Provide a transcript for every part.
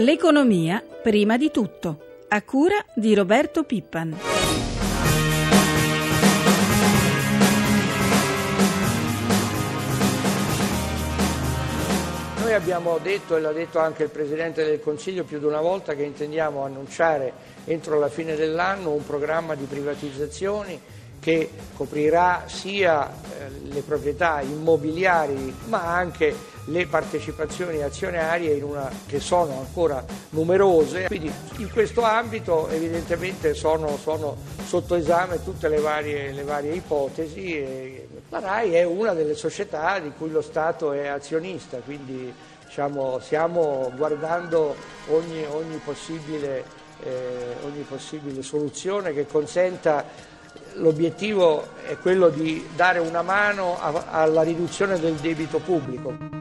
L'economia prima di tutto, a cura di Roberto Pippan. Noi abbiamo detto, e l'ha detto anche il Presidente del Consiglio più di una volta, che intendiamo annunciare entro la fine dell'anno un programma di privatizzazioni che coprirà sia eh, le proprietà immobiliari ma anche le partecipazioni azionarie una, che sono ancora numerose. Quindi in questo ambito evidentemente sono, sono sotto esame tutte le varie, le varie ipotesi e la RAI è una delle società di cui lo Stato è azionista, quindi diciamo, stiamo guardando ogni, ogni, possibile, eh, ogni possibile soluzione che consenta l'obiettivo è quello di dare una mano alla riduzione del debito pubblico.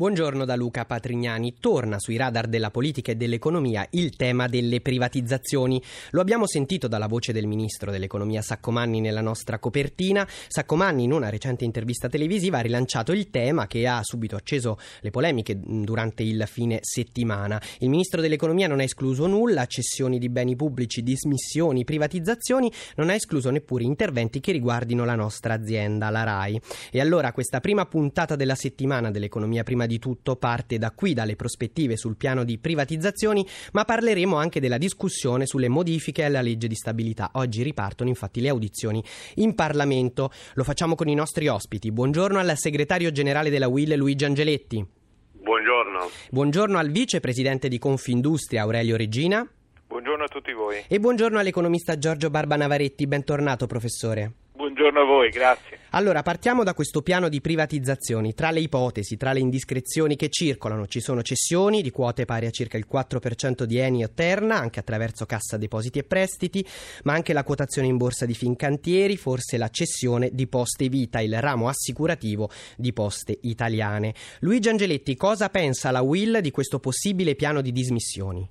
Buongiorno da Luca Patrignani. Torna sui radar della politica e dell'economia il tema delle privatizzazioni. Lo abbiamo sentito dalla voce del ministro dell'economia Saccomanni nella nostra copertina. Saccomanni in una recente intervista televisiva ha rilanciato il tema che ha subito acceso le polemiche durante il fine settimana. Il ministro dell'economia non ha escluso nulla, cessioni di beni pubblici, dismissioni, privatizzazioni, non ha escluso neppure interventi che riguardino la nostra azienda, la RAI. E allora questa prima puntata della settimana dell'economia prima di tutto parte da qui, dalle prospettive sul piano di privatizzazioni, ma parleremo anche della discussione sulle modifiche alla legge di stabilità. Oggi ripartono infatti le audizioni in Parlamento. Lo facciamo con i nostri ospiti. Buongiorno al segretario generale della UIL Luigi Angeletti. Buongiorno. Buongiorno al vicepresidente di Confindustria Aurelio Regina. Buongiorno a tutti voi. E buongiorno all'economista Giorgio Barba Navaretti. Bentornato professore. Buongiorno a voi, grazie. Allora, partiamo da questo piano di privatizzazioni. Tra le ipotesi, tra le indiscrezioni che circolano, ci sono cessioni di quote pari a circa il 4% di Eni o Terna, anche attraverso Cassa Depositi e Prestiti, ma anche la quotazione in borsa di Fincantieri, forse la cessione di Poste Vita, il ramo assicurativo di Poste Italiane. Luigi Angeletti, cosa pensa la Will di questo possibile piano di dismissioni?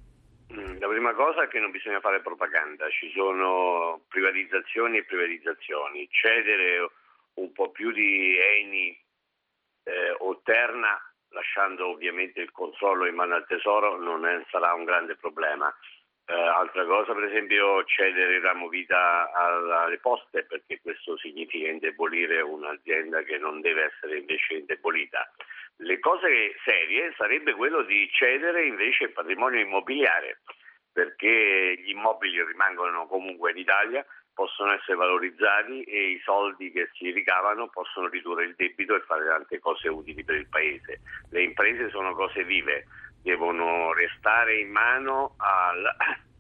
Prima cosa è che non bisogna fare propaganda, ci sono privatizzazioni e privatizzazioni. Cedere un po' più di Eni eh, o Terna, lasciando ovviamente il controllo in mano al Tesoro, non è, sarà un grande problema. Eh, altra cosa, per esempio, cedere il ramo vita alle poste, perché questo significa indebolire un'azienda che non deve essere invece indebolita. Le cose serie sarebbe quello di cedere invece il patrimonio immobiliare perché gli immobili rimangono comunque in Italia, possono essere valorizzati e i soldi che si ricavano possono ridurre il debito e fare tante cose utili per il Paese. Le imprese sono cose vive, devono restare in mano al,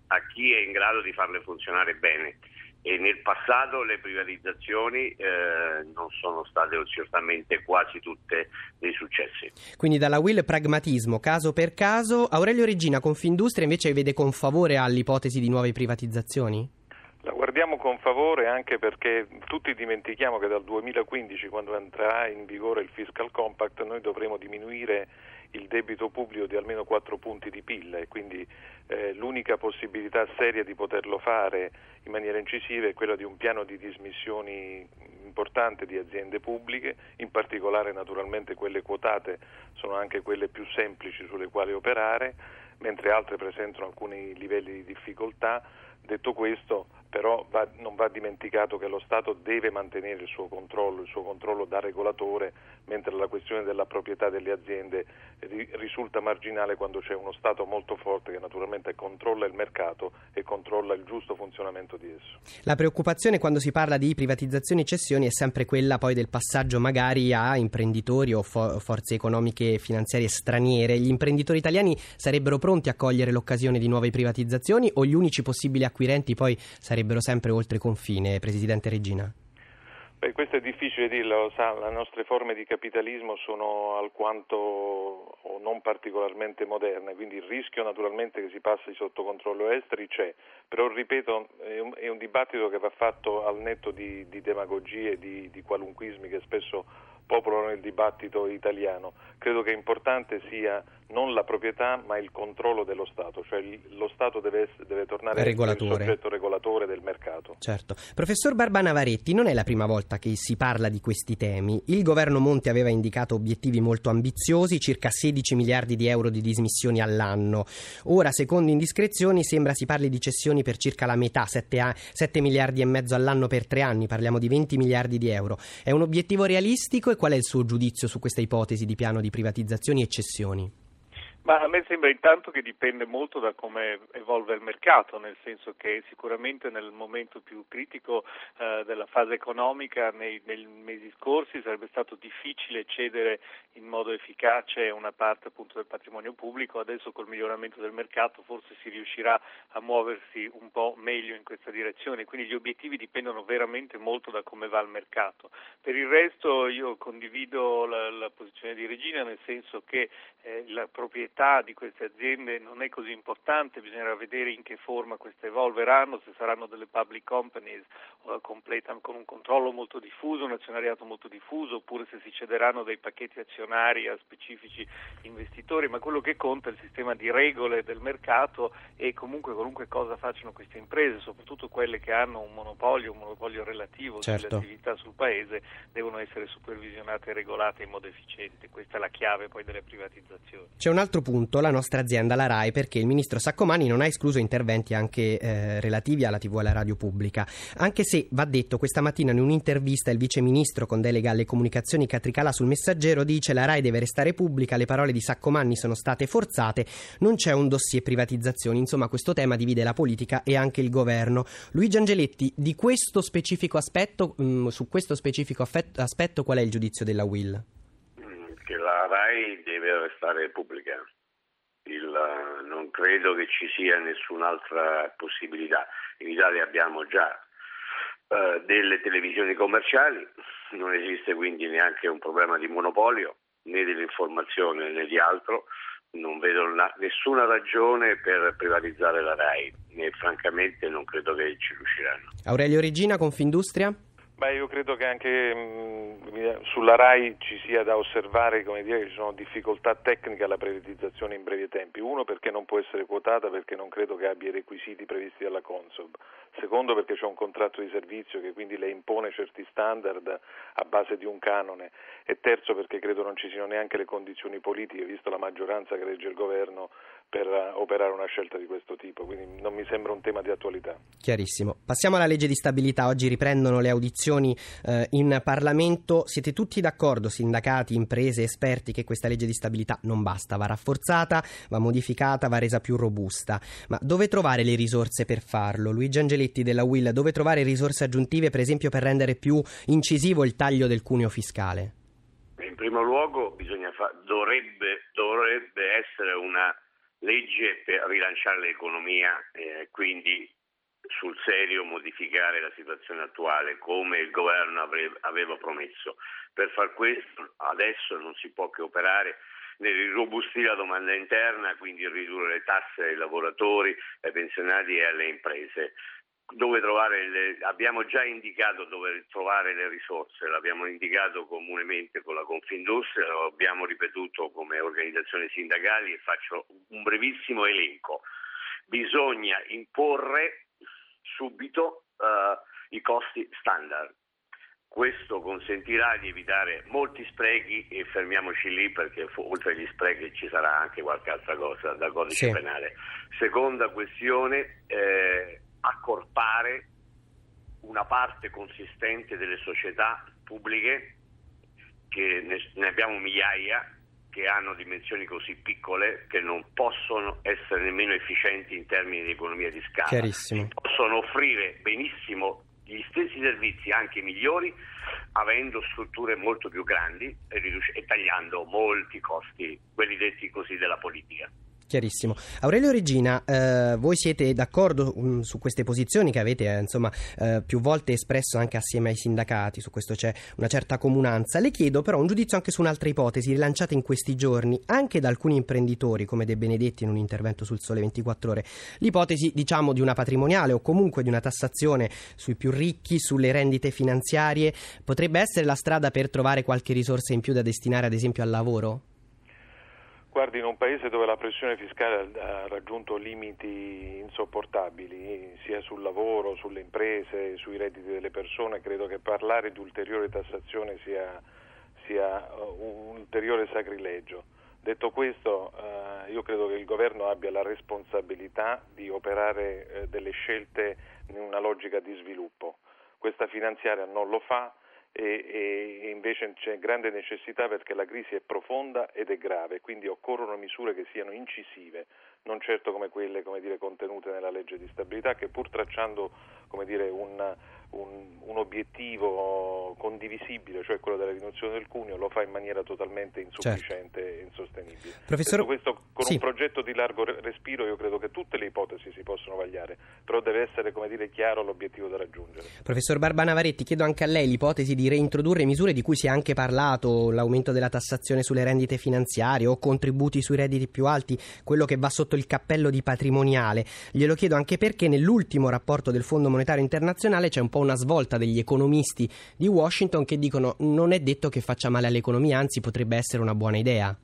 a chi è in grado di farle funzionare bene e nel passato le privatizzazioni eh, non sono state certamente quasi tutte dei successi. Quindi dalla Will pragmatismo caso per caso, Aurelio Regina Confindustria invece vede con favore all'ipotesi di nuove privatizzazioni? La guardiamo con favore anche perché tutti dimentichiamo che dal 2015, quando entrerà in vigore il Fiscal Compact, noi dovremo diminuire il debito pubblico di almeno 4 punti di PIL e quindi eh, l'unica possibilità seria di poterlo fare in maniera incisiva è quella di un piano di dismissioni importante di aziende pubbliche, in particolare naturalmente quelle quotate sono anche quelle più semplici sulle quali operare, mentre altre presentano alcuni livelli di difficoltà. Detto questo, però va, non va dimenticato che lo Stato deve mantenere il suo controllo, il suo controllo da regolatore, mentre la questione della proprietà delle aziende risulta marginale quando c'è uno Stato molto forte che naturalmente controlla il mercato e controlla il giusto funzionamento di esso. La preoccupazione quando si parla di privatizzazioni e cessioni è sempre quella poi del passaggio magari a imprenditori o fo- forze economiche e finanziarie straniere. Gli imprenditori italiani sarebbero pronti a cogliere l'occasione di nuove privatizzazioni o gli unici possibili acquirenti poi sarebbero sarebbero sempre oltre confine, Presidente Regina? Beh, questo è difficile dirlo, lo sa, le nostre forme di capitalismo sono alquanto o non particolarmente moderne, quindi il rischio naturalmente che si passi sotto controllo esteri c'è, però ripeto è un, è un dibattito che va fatto al netto di, di demagogie, di, di qualunquismi che spesso popolano il dibattito italiano. Credo che importante sia non la proprietà ma il controllo dello Stato, cioè lo Stato deve, deve tornare regolatore. il soggetto regolatore del mercato. Certo. Professor Barbana Varetti, non è la prima volta che si parla di questi temi. Il governo Monti aveva indicato obiettivi molto ambiziosi, circa 16 miliardi di euro di dismissioni all'anno. Ora, secondo indiscrezioni, sembra si parli di cessioni per circa la metà, 7, a- 7 miliardi e mezzo all'anno per tre anni, parliamo di 20 miliardi di euro. È un obiettivo realistico e qual è il suo giudizio su questa ipotesi di piano di privatizzazioni e cessioni? Ma a me sembra intanto che dipende molto da come evolve il mercato, nel senso che sicuramente nel momento più critico eh, della fase economica nei, nei, mesi scorsi sarebbe stato difficile cedere in modo efficace una parte appunto del patrimonio pubblico, adesso col miglioramento del mercato forse si riuscirà a muoversi un po' meglio in questa direzione, quindi gli obiettivi dipendono veramente molto da come va il mercato. Per il resto io condivido la, la posizione di Regina nel senso che eh, la proprietà qualità di queste aziende non è così importante, bisognerà vedere in che forma queste evolveranno, se saranno delle public companies uh, con un controllo molto diffuso, un azionariato molto diffuso, oppure se si cederanno dei pacchetti azionari a specifici investitori, ma quello che conta è il sistema di regole del mercato e comunque qualunque cosa facciano queste imprese, soprattutto quelle che hanno un monopolio, un monopolio relativo certo. sulle attività sul paese, devono essere supervisionate e regolate in modo efficiente. Questa è la chiave poi delle privatizzazioni. C'è un altro punto la nostra azienda, la RAI, perché il ministro Saccomani non ha escluso interventi anche eh, relativi alla TV e alla radio pubblica. Anche se, va detto, questa mattina in un'intervista il vice ministro con delega alle comunicazioni Catricala sul messaggero dice la RAI deve restare pubblica, le parole di Saccomanni sono state forzate, non c'è un dossier privatizzazioni. Insomma, questo tema divide la politica e anche il governo. Luigi Angeletti, di questo specifico aspetto, mh, mm, su questo specifico aspetto, qual è il giudizio della Will? Che la RAI deve restare pubblica il, non credo che ci sia nessun'altra possibilità. In Italia abbiamo già eh, delle televisioni commerciali, non esiste quindi neanche un problema di monopolio né dell'informazione né di altro. Non vedo una, nessuna ragione per privatizzare la RAI e francamente non credo che ci riusciranno. Aurelio Regina, Confindustria? Beh, io credo che anche mh, mm, sulla RAI ci sia da osservare dire, che ci sono difficoltà tecniche alla privatizzazione in brevi tempi. Uno perché non può essere quotata perché non credo che abbia i requisiti previsti dalla Consob. Secondo perché c'è un contratto di servizio che quindi le impone certi standard a base di un canone. E terzo perché credo non ci siano neanche le condizioni politiche, visto la maggioranza che regge il governo, per operare una scelta di questo tipo. Quindi non mi sembra un tema di attualità. Chiarissimo. Passiamo alla legge di stabilità. Oggi riprendono le audizioni audizioni eh, in Parlamento. Siete tutti d'accordo, sindacati, imprese, esperti, che questa legge di stabilità non basta, va rafforzata, va modificata, va resa più robusta. Ma dove trovare le risorse per farlo? Luigi Angeletti della Will, dove trovare risorse aggiuntive, per esempio, per rendere più incisivo il taglio del cuneo fiscale? In primo luogo fa- dovrebbe, dovrebbe essere una legge per rilanciare l'economia, eh, quindi sul serio modificare la situazione attuale come il governo aveva promesso. Per far questo adesso non si può che operare nel rirobustire la domanda interna, quindi ridurre le tasse ai lavoratori, ai pensionati e alle imprese. Le, abbiamo già indicato dove trovare le risorse, l'abbiamo indicato comunemente con la Confindustria, lo abbiamo ripetuto come organizzazioni sindacali e faccio un brevissimo elenco. Bisogna imporre subito uh, i costi standard. Questo consentirà di evitare molti sprechi e fermiamoci lì perché oltre agli sprechi ci sarà anche qualche altra cosa da codice sì. penale. Seconda questione, eh, accorpare una parte consistente delle società pubbliche, che ne, abbiamo migliaia, che hanno dimensioni così piccole che non possono essere nemmeno efficienti in termini di economia di scala. Possono offrire benissimo gli stessi servizi, anche migliori, avendo strutture molto più grandi e, riduc- e tagliando molti costi, quelli detti così della politica. Chiarissimo. Aurelio Regina, eh, voi siete d'accordo um, su queste posizioni che avete eh, insomma, eh, più volte espresso anche assieme ai sindacati, su questo c'è una certa comunanza. Le chiedo però un giudizio anche su un'altra ipotesi rilanciata in questi giorni anche da alcuni imprenditori come De Benedetti in un intervento sul Sole 24 ore. L'ipotesi diciamo di una patrimoniale o comunque di una tassazione sui più ricchi, sulle rendite finanziarie, potrebbe essere la strada per trovare qualche risorsa in più da destinare ad esempio al lavoro? Guardi, in un paese dove la pressione fiscale ha raggiunto limiti insopportabili, sia sul lavoro, sulle imprese, sui redditi delle persone, credo che parlare di ulteriore tassazione sia, sia un ulteriore sacrilegio. Detto questo, eh, io credo che il governo abbia la responsabilità di operare eh, delle scelte in una logica di sviluppo. Questa finanziaria non lo fa e, e, invece c'è grande necessità perché la crisi è profonda ed è grave, quindi occorrono misure che siano incisive, non certo come quelle come dire, contenute nella legge di stabilità che pur tracciando dire, un, un, un, obiettivo condivisibile, cioè quello della riduzione del cuneo, lo fa in maniera totalmente insufficiente certo. e insostenibile. Professor... questo, con sì. un progetto di largo respiro io credo che tutte le ipotesi si possono vagliare, però deve essere dire, chiaro l'obiettivo da raggiungere. Professor Barbanavaretti, chiedo anche a lei l'ipotesi di reintrodurre misure di cui si è anche parlato, l'aumento della tassazione sulle rendite finanziarie o contributi sui redditi più alti, quello che va sotto il cappello di patrimoniale. Glielo chiedo anche perché nell'ultimo rapporto del Fondo Monetario Internazionale c'è un po' po' una svolta degli economisti di Washington che dicono non è detto che faccia male all'economia, anzi potrebbe essere una buona idea.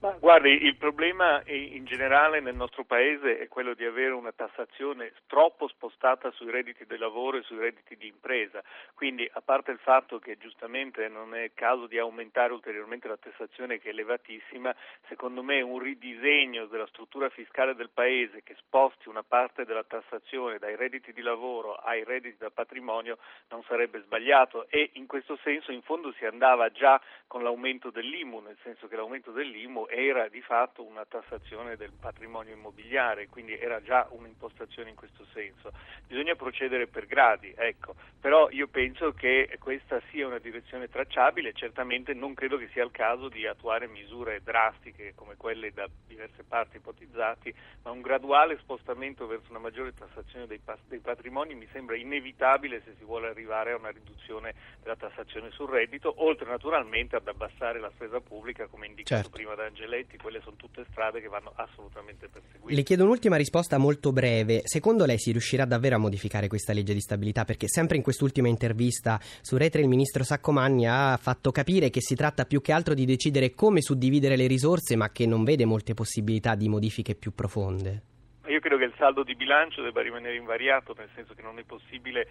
Ma guardi, il problema in generale nel nostro paese è quello di avere una tassazione troppo spostata sui redditi del lavoro e sui redditi di impresa. Quindi, a parte il fatto che giustamente non è caso di aumentare ulteriormente la tassazione che è elevatissima, secondo me un ridisegno della struttura fiscale del paese che sposti una parte della tassazione dai redditi di lavoro ai redditi da patrimonio non sarebbe sbagliato e in questo senso in fondo si andava già con l'aumento dell'IMU, nel senso che l'aumento dell'IMU era di fatto una tassazione del patrimonio immobiliare, quindi era già un'impostazione in questo senso. Bisogna procedere per gradi, ecco. però io penso che questa sia una direzione tracciabile, certamente non credo che sia il caso di attuare misure drastiche come quelle da diverse parti ipotizzate, ma un graduale spostamento verso una maggiore tassazione dei, dei patrimoni mi sembra inevitabile se si vuole arrivare a una riduzione della tassazione sul reddito, oltre naturalmente ad abbassare la spesa pubblica come indicato certo. prima da Angelo Angeletti, quelle sono tutte strade che vanno assolutamente perseguite. Le chiedo un'ultima risposta molto breve. Secondo lei si riuscirà davvero a modificare questa legge di stabilità? Perché sempre in quest'ultima intervista su Retre il ministro Saccomanni ha fatto capire che si tratta più che altro di decidere come suddividere le risorse, ma che non vede molte possibilità di modifiche più profonde. Io credo che saldo di bilancio debba rimanere invariato, nel senso che non è possibile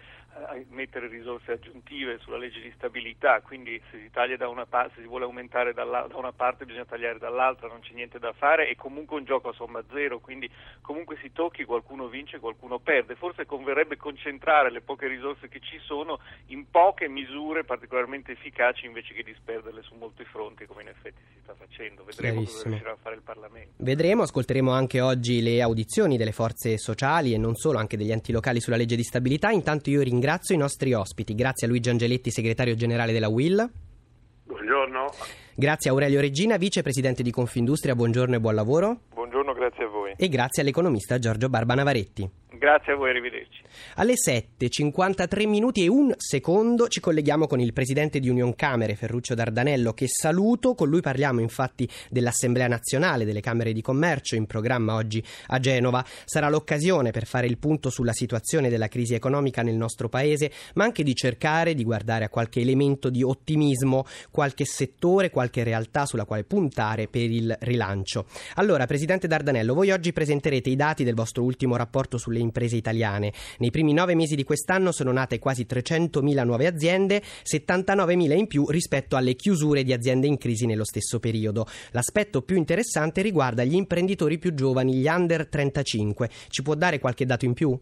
eh, mettere risorse aggiuntive sulla legge di stabilità, quindi se si, taglia da una pa- se si vuole aumentare da una parte bisogna tagliare dall'altra, non c'è niente da fare, è comunque un gioco a somma zero, quindi comunque si tocchi qualcuno vince, qualcuno perde. Forse converrebbe concentrare le poche risorse che ci sono in poche misure particolarmente efficaci invece che disperderle su molti fronti, come in effetti si sta facendo. Vedremo cosa riuscirà a fare il Parlamento. Vedremo, ascolteremo anche oggi le audizioni delle forze sociali e non solo, anche degli enti locali sulla legge di stabilità. Intanto io ringrazio i nostri ospiti. Grazie a Luigi Angeletti, segretario generale della WIL. Buongiorno. Grazie a Aurelio Regina, vicepresidente di Confindustria. Buongiorno e buon lavoro. Buongiorno, grazie a voi. E grazie all'economista Giorgio Barbanavaretti. Grazie a voi, arrivederci. Alle 7.53 minuti e un secondo ci colleghiamo con il presidente di Union Camere, Ferruccio Dardanello, che saluto. Con lui parliamo infatti dell'Assemblea nazionale delle Camere di Commercio in programma oggi a Genova. Sarà l'occasione per fare il punto sulla situazione della crisi economica nel nostro paese, ma anche di cercare di guardare a qualche elemento di ottimismo, qualche settore, qualche realtà sulla quale puntare per il rilancio. Allora, presidente Dardanello, voi oggi presenterete i dati del vostro ultimo rapporto sulle imprese italiane. Nei primi nove mesi di quest'anno sono nate quasi 300.000 nuove aziende, 79.000 in più rispetto alle chiusure di aziende in crisi nello stesso periodo. L'aspetto più interessante riguarda gli imprenditori più giovani, gli under 35. Ci può dare qualche dato in più?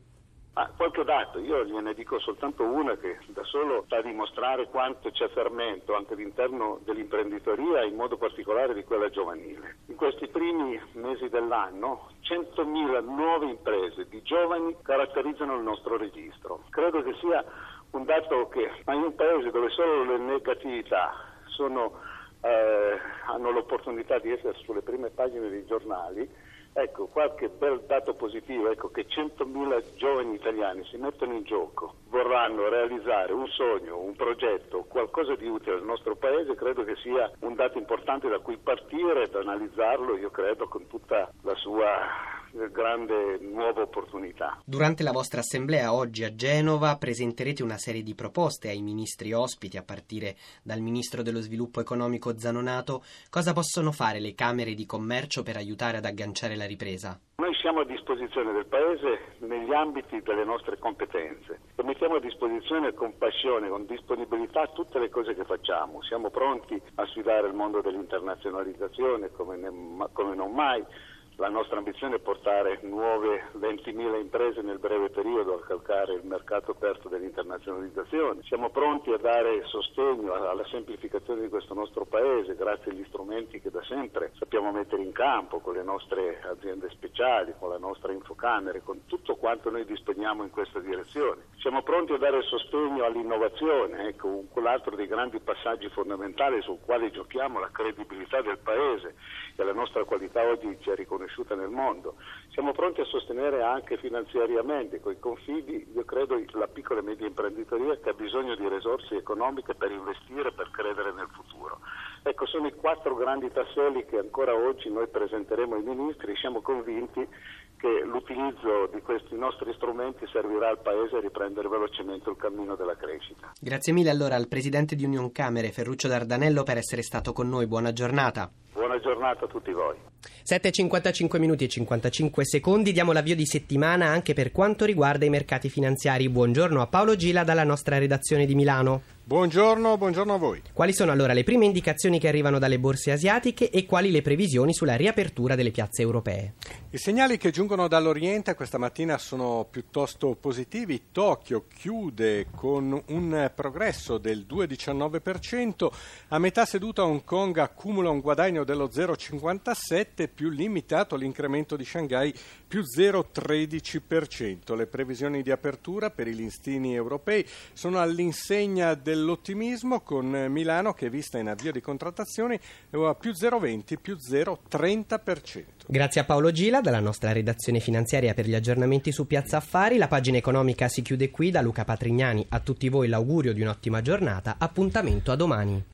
Ma qualche dato, io gliene dico soltanto una che da solo sta a dimostrare quanto c'è fermento anche all'interno dell'imprenditoria, in modo particolare di quella giovanile. In questi primi mesi dell'anno 100.000 nuove imprese di giovani caratterizzano il nostro registro. Credo che sia un dato che in un paese dove solo le negatività sono, eh, hanno l'opportunità di essere sulle prime pagine dei giornali, Ecco, qualche bel dato positivo, ecco che 100.000 giovani italiani si mettono in gioco, vorranno realizzare un sogno, un progetto, qualcosa di utile al nostro paese, credo che sia un dato importante da cui partire ed analizzarlo, io credo, con tutta la sua grande nuova opportunità. Durante la vostra assemblea oggi a Genova presenterete una serie di proposte ai ministri ospiti, a partire dal ministro dello sviluppo economico Zanonato. Cosa possono fare le Camere di Commercio per aiutare ad agganciare la ripresa? Noi siamo a disposizione del Paese negli ambiti delle nostre competenze e mettiamo a disposizione con passione, con disponibilità tutte le cose che facciamo. Siamo pronti a sfidare il mondo dell'internazionalizzazione come, ne, come non mai la nostra ambizione è portare nuove 20.000 imprese nel breve periodo a calcare il mercato aperto dell'internazionalizzazione. Siamo pronti a dare sostegno alla semplificazione di questo nostro Paese grazie agli strumenti che da sempre sappiamo mettere in campo con le nostre aziende speciali, con la nostra infocamere, con tutto quanto noi disponiamo in questa direzione. Siamo pronti a dare sostegno all'innovazione, ecco, quell'altro dei grandi passaggi fondamentali sul quale giochiamo la credibilità del Paese e la nostra qualità oggi ci è riconosciuta riconosciuta nel mondo. Siamo pronti a sostenere anche finanziariamente con i confidi, io credo, la piccola e media imprenditoria che ha bisogno di risorse economiche per investire, per credere nel futuro. Ecco, sono i quattro grandi tasselli che ancora oggi noi presenteremo ai ministri e siamo convinti che l'utilizzo di questi nostri strumenti servirà al Paese a riprendere velocemente il cammino della crescita. Grazie mille allora al Presidente di Union Camere, Ferruccio Dardanello, per essere stato con noi. Buona giornata. Buona giornata a tutti voi. 7.55 minuti e 55 secondi, diamo l'avvio di settimana anche per quanto riguarda i mercati finanziari. Buongiorno a Paolo Gila dalla nostra redazione di Milano. Buongiorno, buongiorno a voi. Quali sono allora le prime indicazioni che arrivano dalle borse asiatiche e quali le previsioni sulla riapertura delle piazze europee? I segnali che giungono dall'Oriente questa mattina sono piuttosto positivi. Tokyo chiude con un progresso del 2,19%, a metà seduta Hong Kong accumula un guadagno dello 0,57, più limitato l'incremento di Shanghai più 0,13%. Le previsioni di apertura per i listini europei sono all'insegna del dell'ottimismo con Milano che è vista in avvio di contrattazioni a più 0,20, più 0,30%. Grazie a Paolo Gila dalla nostra redazione finanziaria per gli aggiornamenti su Piazza Affari. La pagina economica si chiude qui da Luca Patrignani. A tutti voi l'augurio di un'ottima giornata. Appuntamento a domani.